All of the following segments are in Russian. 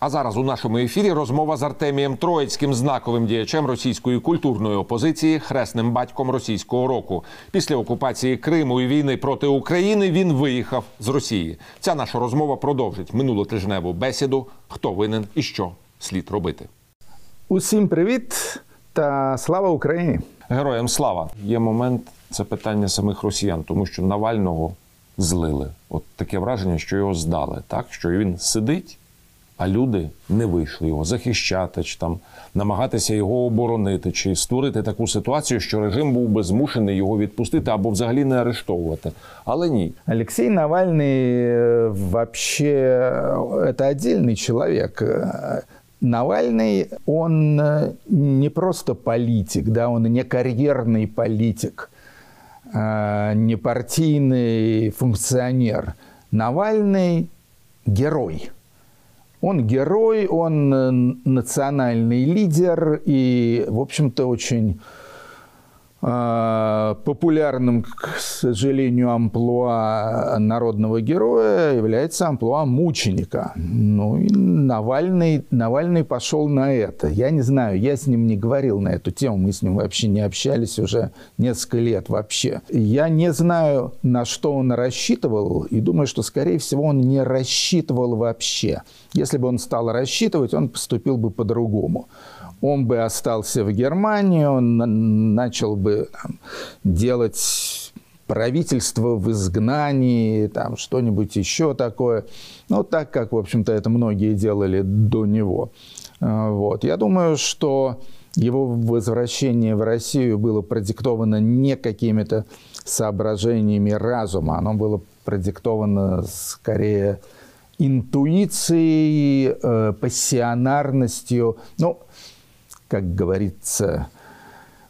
А зараз у нашому ефірі розмова з Артемієм Троїцьким, знаковим діячем російської культурної опозиції, хресним батьком російського року. Після окупації Криму і війни проти України він виїхав з Росії. Ця наша розмова продовжить минулотижневу бесіду. Хто винен і що слід робити. Усім привіт та слава Україні! Героям слава! Є момент, це питання самих росіян, тому що Навального злили. От таке враження, що його здали, так що він сидить, а люди не вийшли його захищати, чи там намагатися його оборонити, чи створити таку ситуацію, що режим був би змушений його відпустити або взагалі не арештовувати. Але ні. Алексей Навальный э, вообще э, это отдельный человек. Э, Навальный, он э, не просто политик, да, он не карьерный политик, э, не партийный функционер. Навальный герой. Он герой, он э, национальный лидер и, в общем-то, очень популярным, к сожалению, амплуа народного героя является амплуа мученика. Ну, и Навальный, Навальный пошел на это. Я не знаю, я с ним не говорил на эту тему, мы с ним вообще не общались уже несколько лет вообще. Я не знаю, на что он рассчитывал, и думаю, что, скорее всего, он не рассчитывал вообще. Если бы он стал рассчитывать, он поступил бы по-другому он бы остался в Германии, он на- начал бы там, делать правительство в изгнании, там что-нибудь еще такое. Ну, так как, в общем-то, это многие делали до него. А, Вот. Я думаю, что его возвращение в Россию было продиктовано не какими-то соображениями разума, оно было продиктовано скорее интуицией, э, пассионарностью. Ну, как говорится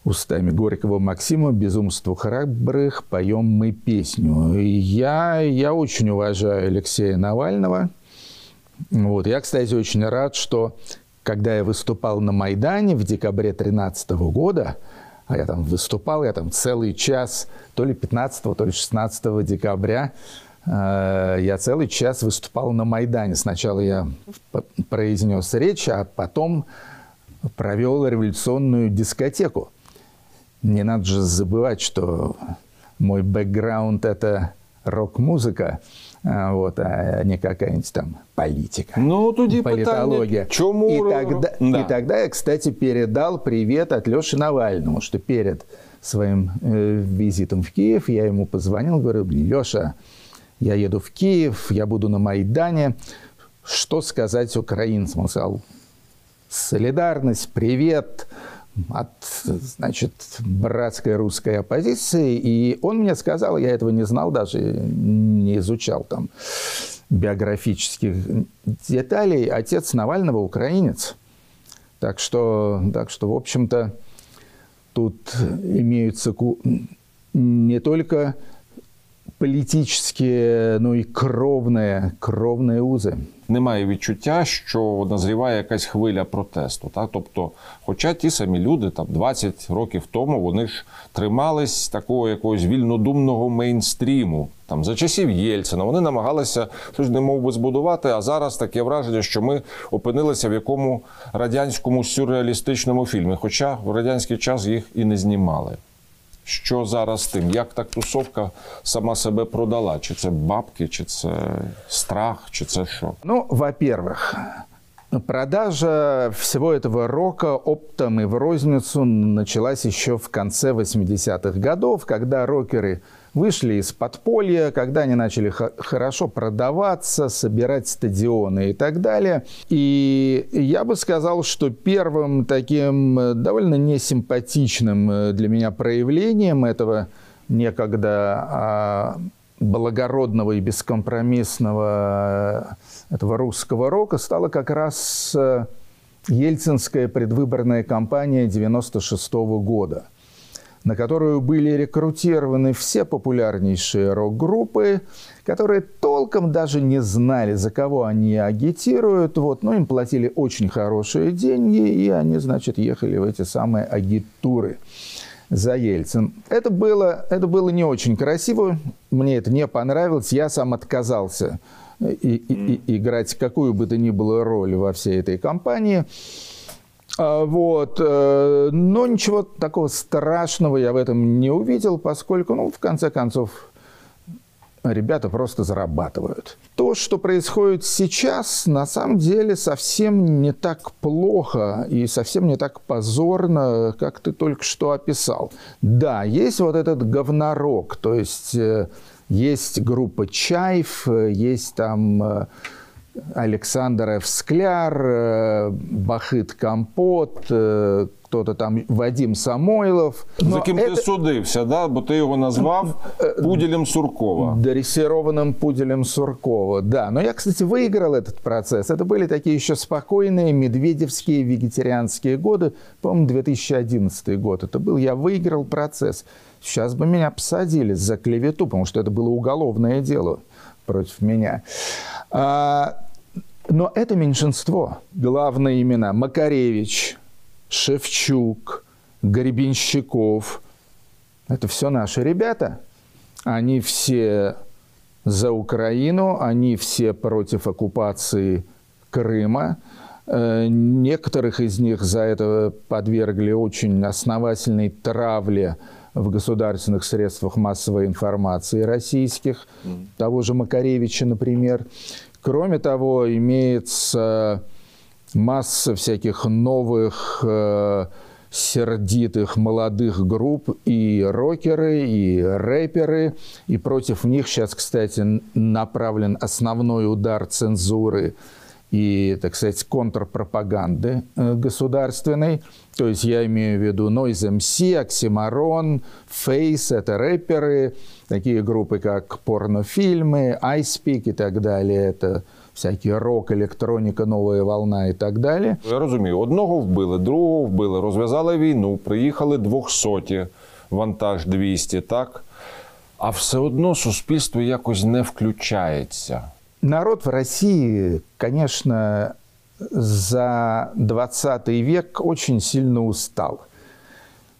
устами Горького Максима, безумству храбрых поем мы песню. И я, я очень уважаю Алексея Навального. Вот. Я, кстати, очень рад, что когда я выступал на Майдане в декабре 2013 года, а я там выступал, я там целый час, то ли 15, то ли 16 декабря, э, я целый час выступал на Майдане. Сначала я произнес речь, а потом провел революционную дискотеку. Не надо же забывать, что мой бэкграунд – это рок-музыка, а, вот, а не какая-нибудь там политика. Ну тоді Политология. Чому и, тогда, Да. и тогда я, кстати, передал привет от Леши Навальному, что перед своим э, визитом в Киев я ему позвонил, говорю, Леша, я еду в Киев, я буду на Майдане, что сказать украинцам? Он сказал, солидарность, привет от, значит, братской русской оппозиции. И он мне сказал, я этого не знал даже, не изучал там биографических деталей, отец Навального украинец. Так что, так что в общем-то, тут имеются не только политические, но и кровные, кровные узы. Немає відчуття, що назріває якась хвиля протесту. Так? Тобто, хоча ті самі люди там 20 років тому вони ж тримались такого якогось вільнодумного мейнстріму. Там за часів Єльцина вони намагалися щось не би збудувати. А зараз таке враження, що ми опинилися в якому радянському сюрреалістичному фільмі. Хоча в радянський час їх і не знімали. Що зараз з тим? Як так тусовка сама себе продала? Чи це бабки, чи це страх, чи це що? Ну, во-первых, продажа всего этого рока оптом и в розницу началась еще в конце 80-х годов, когда рокеры вышли из подполья, когда они начали хорошо продаваться, собирать стадионы и так далее. И я бы сказал, что первым таким э, довольно несимпатичным э, для меня проявлением этого некогда а, благородного и бескомпромиссного э, этого русского рока стала как раз ельцинская предвыборная кампания 96 года, на которую были рекрутированы все популярнейшие рок-группы, которые толком даже не знали, за кого они агитируют, вот, но им платили очень хорошие деньги, и они, значит, ехали в эти самые агитуры за Ельцин. Это было, это было не очень красиво, мне это не понравилось, я сам отказался и, и, и играть какую бы то ни было роль во всей этой кампании. А, вот. Э, но ничего такого страшного я в этом не увидел, поскольку, ну, в конце концов, ребята просто зарабатывают. То, что происходит сейчас, на самом деле совсем не так плохо и совсем не так позорно, как ты только что описал. Да, есть вот этот говнорок, то есть э, есть группа Чайф, э, есть там Александр Ф. Скляр, Бахыт Компот, кто-то там Вадим Самойлов. За ким это... ти судився, да? бо ти його назвав пуделем Суркова. Дрессированным пуделем Суркова, да. Но я, кстати, выиграл этот процесс. Это были такие еще спокойные медведевские вегетарианские годы. По-моему, 2011 год это был. Я выиграл процесс. Сейчас бы меня посадили за клевету, потому что это было уголовное дело против меня. А, но это меньшинство. Главные имена Макаревич, Шевчук, Гребенщиков. Это все наши ребята. Они все за Украину, они все против оккупации Крыма. Э, некоторых из них за это подвергли очень основательной травле в государственных средствах массовой информации российских, того же Макаревича, например. Кроме того, имеется масса всяких новых э, сердитых молодых групп и рокеры, и рэперы. И против них сейчас, кстати, направлен основной удар цензуры и, так сказать, контрпропаганды э, государственной. То есть я имею в виду Noise MC, Оксимарон, Face, это рэперы, такие группы, как порнофильмы, iSpeak и так далее. Это всякий рок, електроніка, нова волна і так далі. Я розумію, одного вбили, другого вбили, розв'язали війну, приїхали двохсоті, вантаж 200, так? А все одно суспільство якось не включається. Народ в России, конечно, за 20 век очень сильно устал.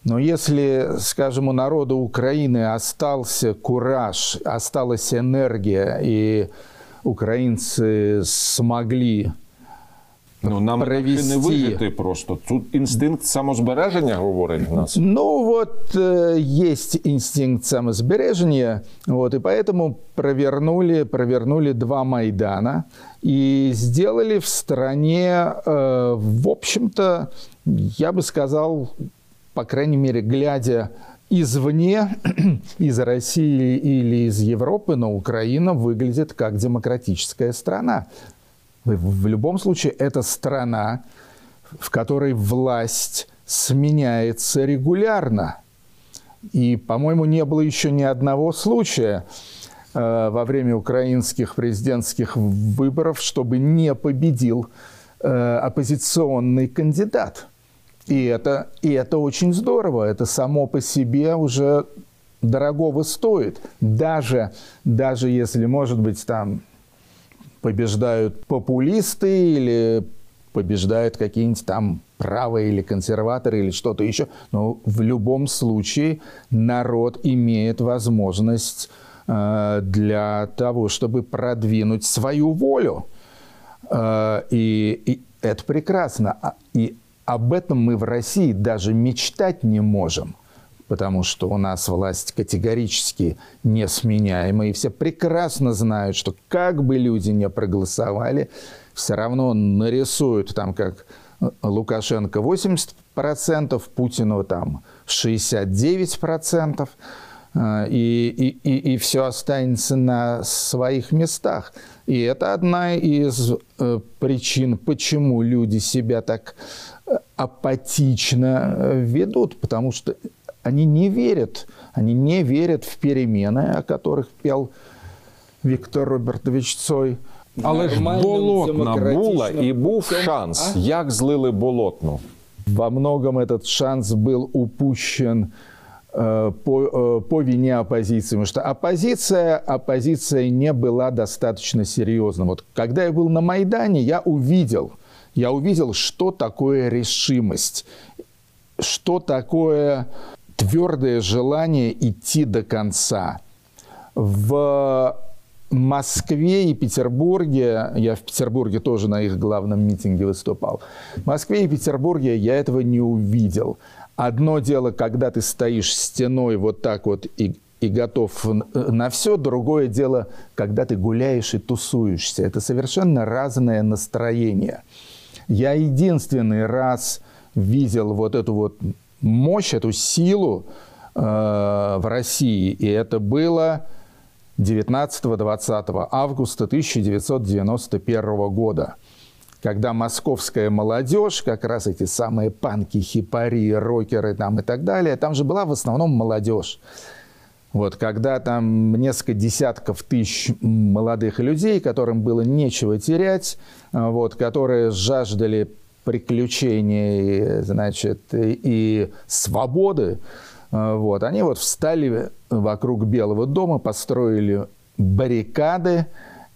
Но если, скажем, у народа Украины остался кураж, осталась энергия и українці змогли Ну, нам провести... не вижити просто. Тут інстинкт самозбереження говорить нас. Ну, вот э, есть инстинкт самозбережения, вот, и поэтому провернули, провернули два Майдана и сделали в стране, э, в общем-то, я бы сказал, по крайней мере, глядя извне, из России или из Европы, но Украина выглядит как демократическая страна. В любом случае, это страна, в которой власть сменяется регулярно. И, по-моему, не было еще ни одного случая э, во время украинских президентских выборов, чтобы не победил э, оппозиционный кандидат. И это, и это очень здорово. Это само по себе уже дорогого стоит. Даже, даже если, может быть, там побеждают популисты или побеждают какие-нибудь там правые или консерваторы или что-то еще. Но в любом случае народ имеет возможность э, для того, чтобы продвинуть свою волю. Э, и, и это прекрасно. А, и об этом мы в России даже мечтать не можем, потому что у нас власть категорически несменяема, и все прекрасно знают, что как бы люди не проголосовали, все равно нарисуют там как Лукашенко 80%, Путину там 69%, э, и, и, и, и все останется на своих местах. И это одна из э, причин, почему люди себя так апатично э, ведут, потому что они не верят, они не верят в перемены, о которых пел Виктор Робертович Цой. Але ж болотна була і був шанс. Як злили болотну? Во многом этот шанс был упущен э, по, э, по вине оппозиции. Потому что оппозиция, оппозиция не была достаточно серьезна. Вот когда я был на Майдане, я увидел, я увидел, что такое решимость, что такое твердое желание идти до конца. В Москве и Петербурге, я в Петербурге тоже на их главном митинге выступал, в Москве и Петербурге я этого не увидел. Одно дело, когда ты стоишь стеной вот так вот и, и готов на все, другое дело, когда ты гуляешь и тусуешься. Это совершенно разное настроение. Я единственный раз видел вот эту вот мощь, эту силу э, в России, и это было 19-20 августа 1991 года, когда московская молодежь, как раз эти самые панки, хипари, рокеры там и так далее, там же была в основном молодежь. Вот, когда там несколько десятков тысяч молодых людей, которым было нечего терять, вот, которые жаждали приключений, значит, и свободы, вот, они вот встали вокруг Белого дома, построили баррикады,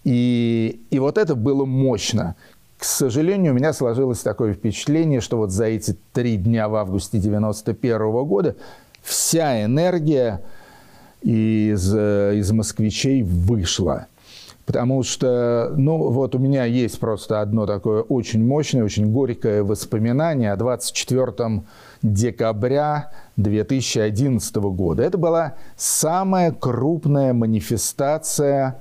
и, и вот это было мощно. К сожалению, у меня сложилось такое впечатление, что вот за эти три дня в августе 91 года вся энергия из, из москвичей вышла. Потому что, ну, вот у меня есть просто одно такое очень мощное, очень горькое воспоминание о 24 декабря 2011 года. Это была самая крупная манифестация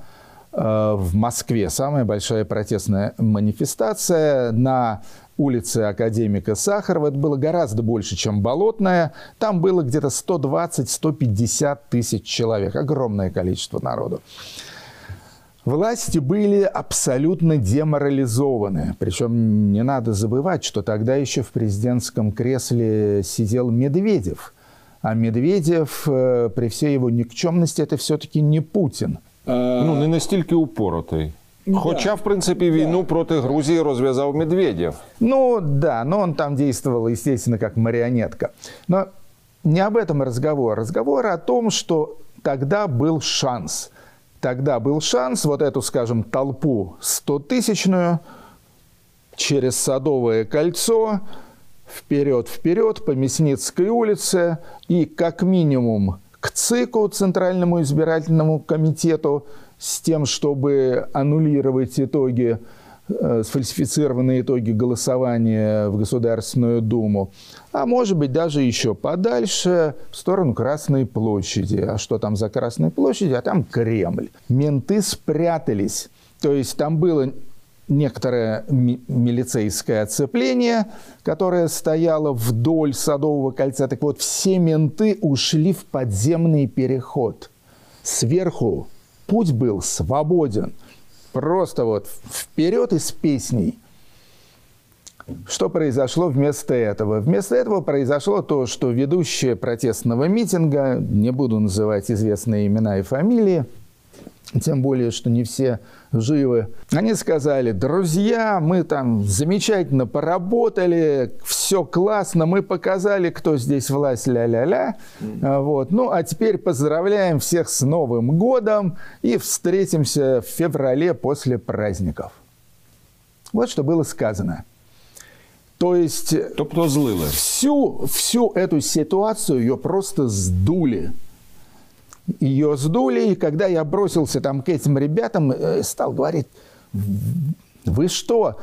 э, в Москве, самая большая протестная манифестация на улице Академика Сахарова. Это было гораздо больше, чем Болотная. Там было где-то 120-150 тысяч человек. Огромное количество народу. Власти были абсолютно деморализованы. Причем не надо забывать, что тогда еще в президентском кресле сидел Медведев. А Медведев, э, при всей его никчемности, это все-таки не Путін. Ну, не настільки упоротий. Хоча, в принципі, війну проти Грузії розв'язав Медведєв. Ну да, но он там действовал, естественно, как марионетка. Но не об этом разговор. Разговор о том, что тогда был шанс. Тогда был шанс вот эту, скажем, толпу 100-тысячную через Садовое кольцо вперед-вперед по Мясницкой улице и как минимум к ЦИКу, Центральному избирательному комитету, с тем, чтобы аннулировать итоги, сфальсифицированные итоги голосования в Государственную Думу, а может быть даже еще подальше, в сторону Красной площади. А что там за Красной площадью? А там Кремль. Менты спрятались. То есть там было некоторое милицейское оцепление, которое стояло вдоль Садового кольца. Так вот, все менты ушли в подземный переход. Сверху путь был свободен. Просто вот вперед из песней. Что произошло вместо этого? Вместо этого произошло то, что ведущие протестного митинга, не буду называть известные имена и фамилии, тем более, что не все живы. Они сказали, друзья, мы там замечательно поработали, все классно, мы показали, кто здесь власть, ля-ля-ля. Mm-hmm. Вот. Ну, а теперь поздравляем всех с Новым годом и встретимся в феврале после праздников. Вот что было сказано. То есть тобто злили. Всю, всю эту ситуацию ее просто сдули ее сдули, и когда я бросился там к этим ребятам, э, стал говорить, вы что,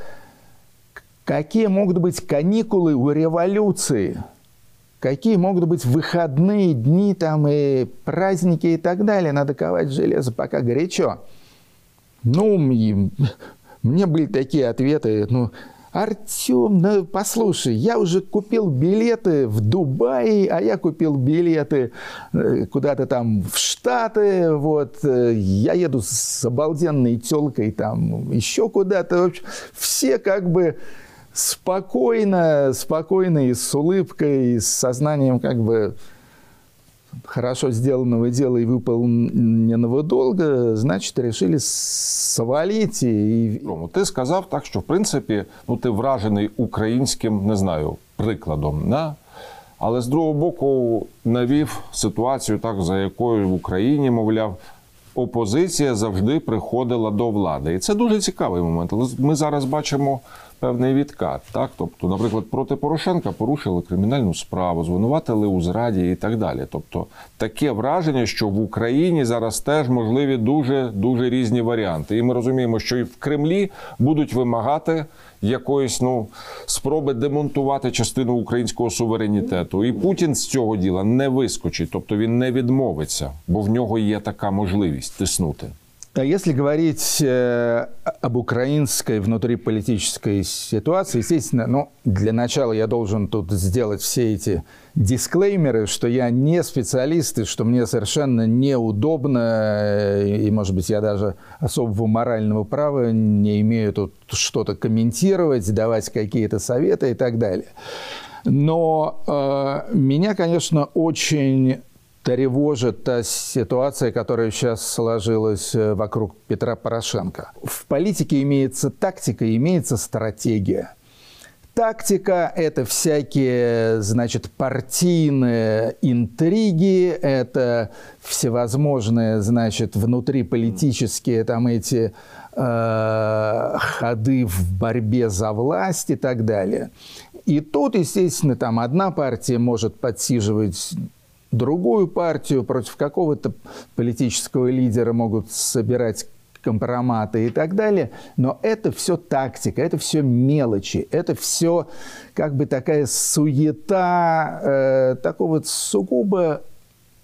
какие могут быть каникулы у революции? Какие могут быть выходные дни там и праздники и так далее? Надо ковать железо, пока горячо. Ну, мне были такие ответы, ну, Артем, ну послушай, я уже купил билеты в Дубае, а я купил билеты э, куда-то там в Штаты, вот, э, я еду с обалденной телкой там еще куда-то. В общем, все как бы спокойно, спокойно и с улыбкой, и с сознанием как бы хорошо сделанного дела и выполненного долга, значить, решили свалити. І... Ти сказав так, що в принципі ну, ти вражений українським, не знаю, прикладом. Да? Але з другого боку навів ситуацію, так, за якою в Україні, мовляв, опозиція завжди приходила до влади. І це дуже цікавий момент. Ми зараз бачимо певний відкат. Так? Тобто, наприклад, проти Порошенка порушили кримінальну справу, звинуватили у зраді і так далі. Тобто, таке враження, що в Україні зараз теж можливі дуже дуже різні варіанти. І ми розуміємо, що і в Кремлі будуть вимагати якоїсь ну спроби демонтувати частину українського суверенітету. І Путін з цього діла не вискочить, тобто він не відмовиться, бо в нього є така можливість тиснути. А если говорить э, об украинской внутриполитической ситуации, естественно, ну, для начала я должен тут сделать все эти дисклеймеры, что я не специалист, и что мне совершенно неудобно, и, может быть, я даже особого морального права не имею тут что-то комментировать, давать какие-то советы и так далее. Но э, меня, конечно, очень тревожит та ситуация, которая сейчас сложилась э, вокруг Петра Порошенко. В политике имеется тактика, имеется стратегия. Тактика – это всякие, значит, партийные интриги, это всевозможные, значит, внутриполитические там эти э, ходы в борьбе за власть и так далее. И тут, естественно, там одна партия может подсиживать другую партию, против какого-то политического лидера могут собирать компроматы и так далее. Но это все тактика, это все мелочи, это все как бы такая суета э, такого сугубо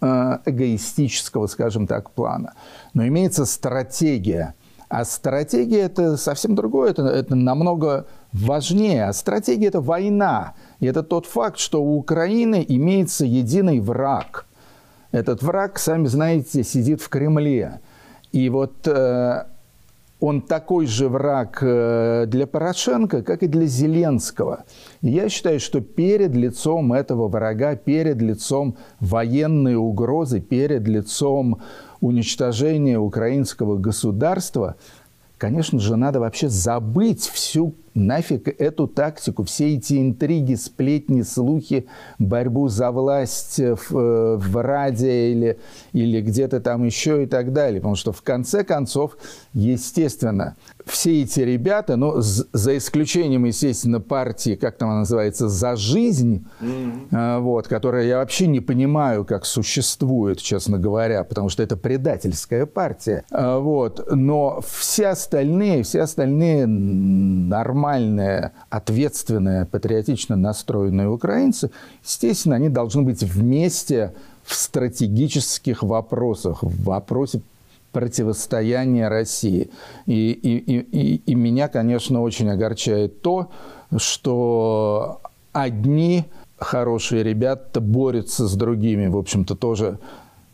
э, эгоистического, скажем так, плана. Но имеется стратегия. А стратегия это совсем другое, это, это намного важнее. А стратегия это война. И это тот факт, что у Украины имеется единый враг. Этот враг, сами знаете, сидит в Кремле. И вот э, он такой же враг э, для Порошенко, как и для Зеленского. И я считаю, что перед лицом этого врага, перед лицом военной угрозы, перед лицом уничтожения украинского государства, конечно же, надо вообще забыть всю нафиг эту тактику, все эти интриги, сплетни, слухи, борьбу за власть в, э, в Раде или, или где-то там еще и так далее. Потому что в конце концов, естественно, все эти ребята, ну, за исключением, естественно, партии, как там она называется, «За жизнь», mm-hmm. вот, которая я вообще не понимаю, как существует, честно говоря, потому что это предательская партия. Вот. Но все остальные, все остальные нормальные нормальные, ответственные, патриотично настроенные украинцы, естественно, они должны быть вместе в стратегических вопросах, в вопросе противостояния России. И, и, и, и меня, конечно, очень огорчает то, что одни хорошие ребята борются с другими, в общем-то, тоже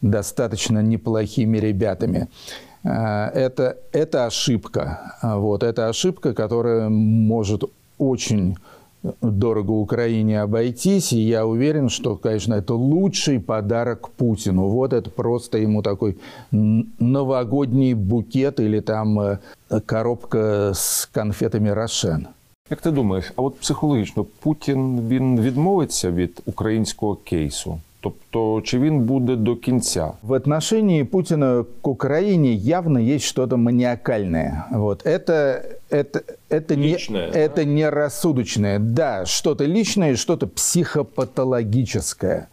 достаточно неплохими ребятами. Э, это, это ошибка. Вот, это ошибка, которая может очень дорого Украине обойтись, и я уверен, что, конечно, это лучший подарок Путину. Вот это просто ему такой новогодний букет или там э, коробка з конфетами Рошен. Як ти думаєш, а от психологічно Путін він відмовиться від українського кейсу? Тобто, чи він буде до кінця? В отношении Путина к Украине явно есть что-то маниакальное. Вот это это это личное, не да? это не рассудочное, да, что-то личное, что-то психопатологическое.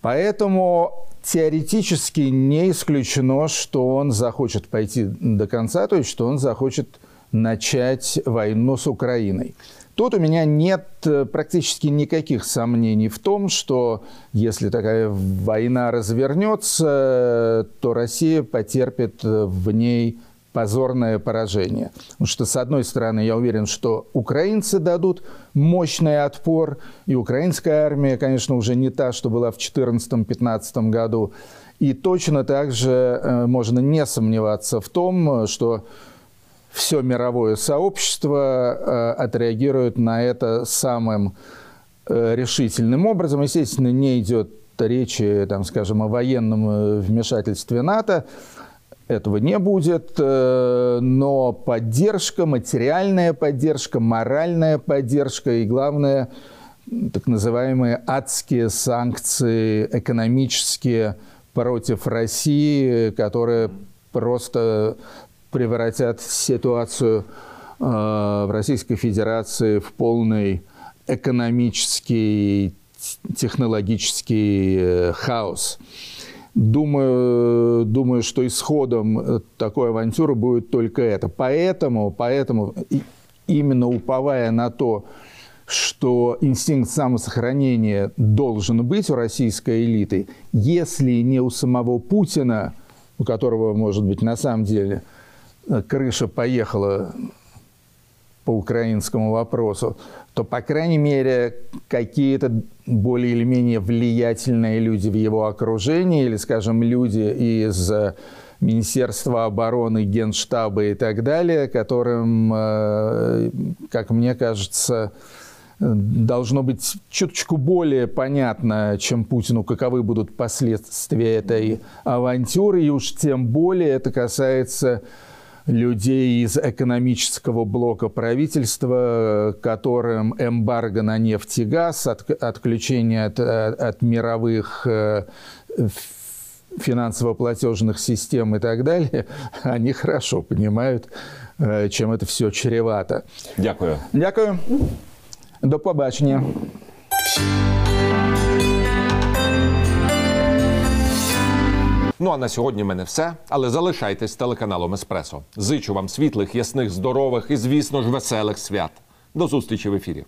Поэтому теоретически не исключено, что он захочет пойти до конца, то есть что он захочет начать войну с Украиной. Тут у меня нет э, практически никаких сомнений в том, что если такая война развернется, то Россия потерпит э, в ней позорное поражение. Потому что, с одной стороны, я уверен, что украинцы дадут мощный отпор, и украинская армия, конечно, уже не та, что была в 2014-2015 году. И точно так же э, можно не сомневаться в том, что все мировое сообщество э, отреагирует на это самым э, решительным образом. Естественно, не идет речи, там, скажем, о военном э, вмешательстве НАТО, этого не будет, но поддержка, материальная поддержка, моральная поддержка и, главное, так называемые адские санкции экономические против России, которые просто превратят ситуацию в Российской Федерации в полный экономический, технологический э, хаос. Думаю, думаю, что исходом э, такой авантюры будет только это. Поэтому, поэтому именно уповая на то, что инстинкт самосохранения должен быть у российской элиты, если не у самого Путина, у которого, может быть, на самом деле э, крыша поехала по украинскому вопросу, то, по крайней мере, какие-то более или менее влиятельные люди в его окружении, или, скажем, люди из э, Министерства обороны, Генштаба и так далее, которым, э, как мне кажется, должно быть чуточку более понятно, чем Путину, каковы будут последствия этой авантюры, и уж тем более это касается людей из экономического блока правительства, которым эмбарго на нефть и газ, от, отключение от, от мировых э, финансово-платежных систем и так далее, они хорошо понимают, э, чем это все чревато. Дякую. Дякую. До побачення. Ну а на сьогодні в мене все. Але залишайтесь з телеканалом Еспресо. Зичу вам світлих, ясних, здорових і, звісно ж, веселих свят. До зустрічі в ефірі.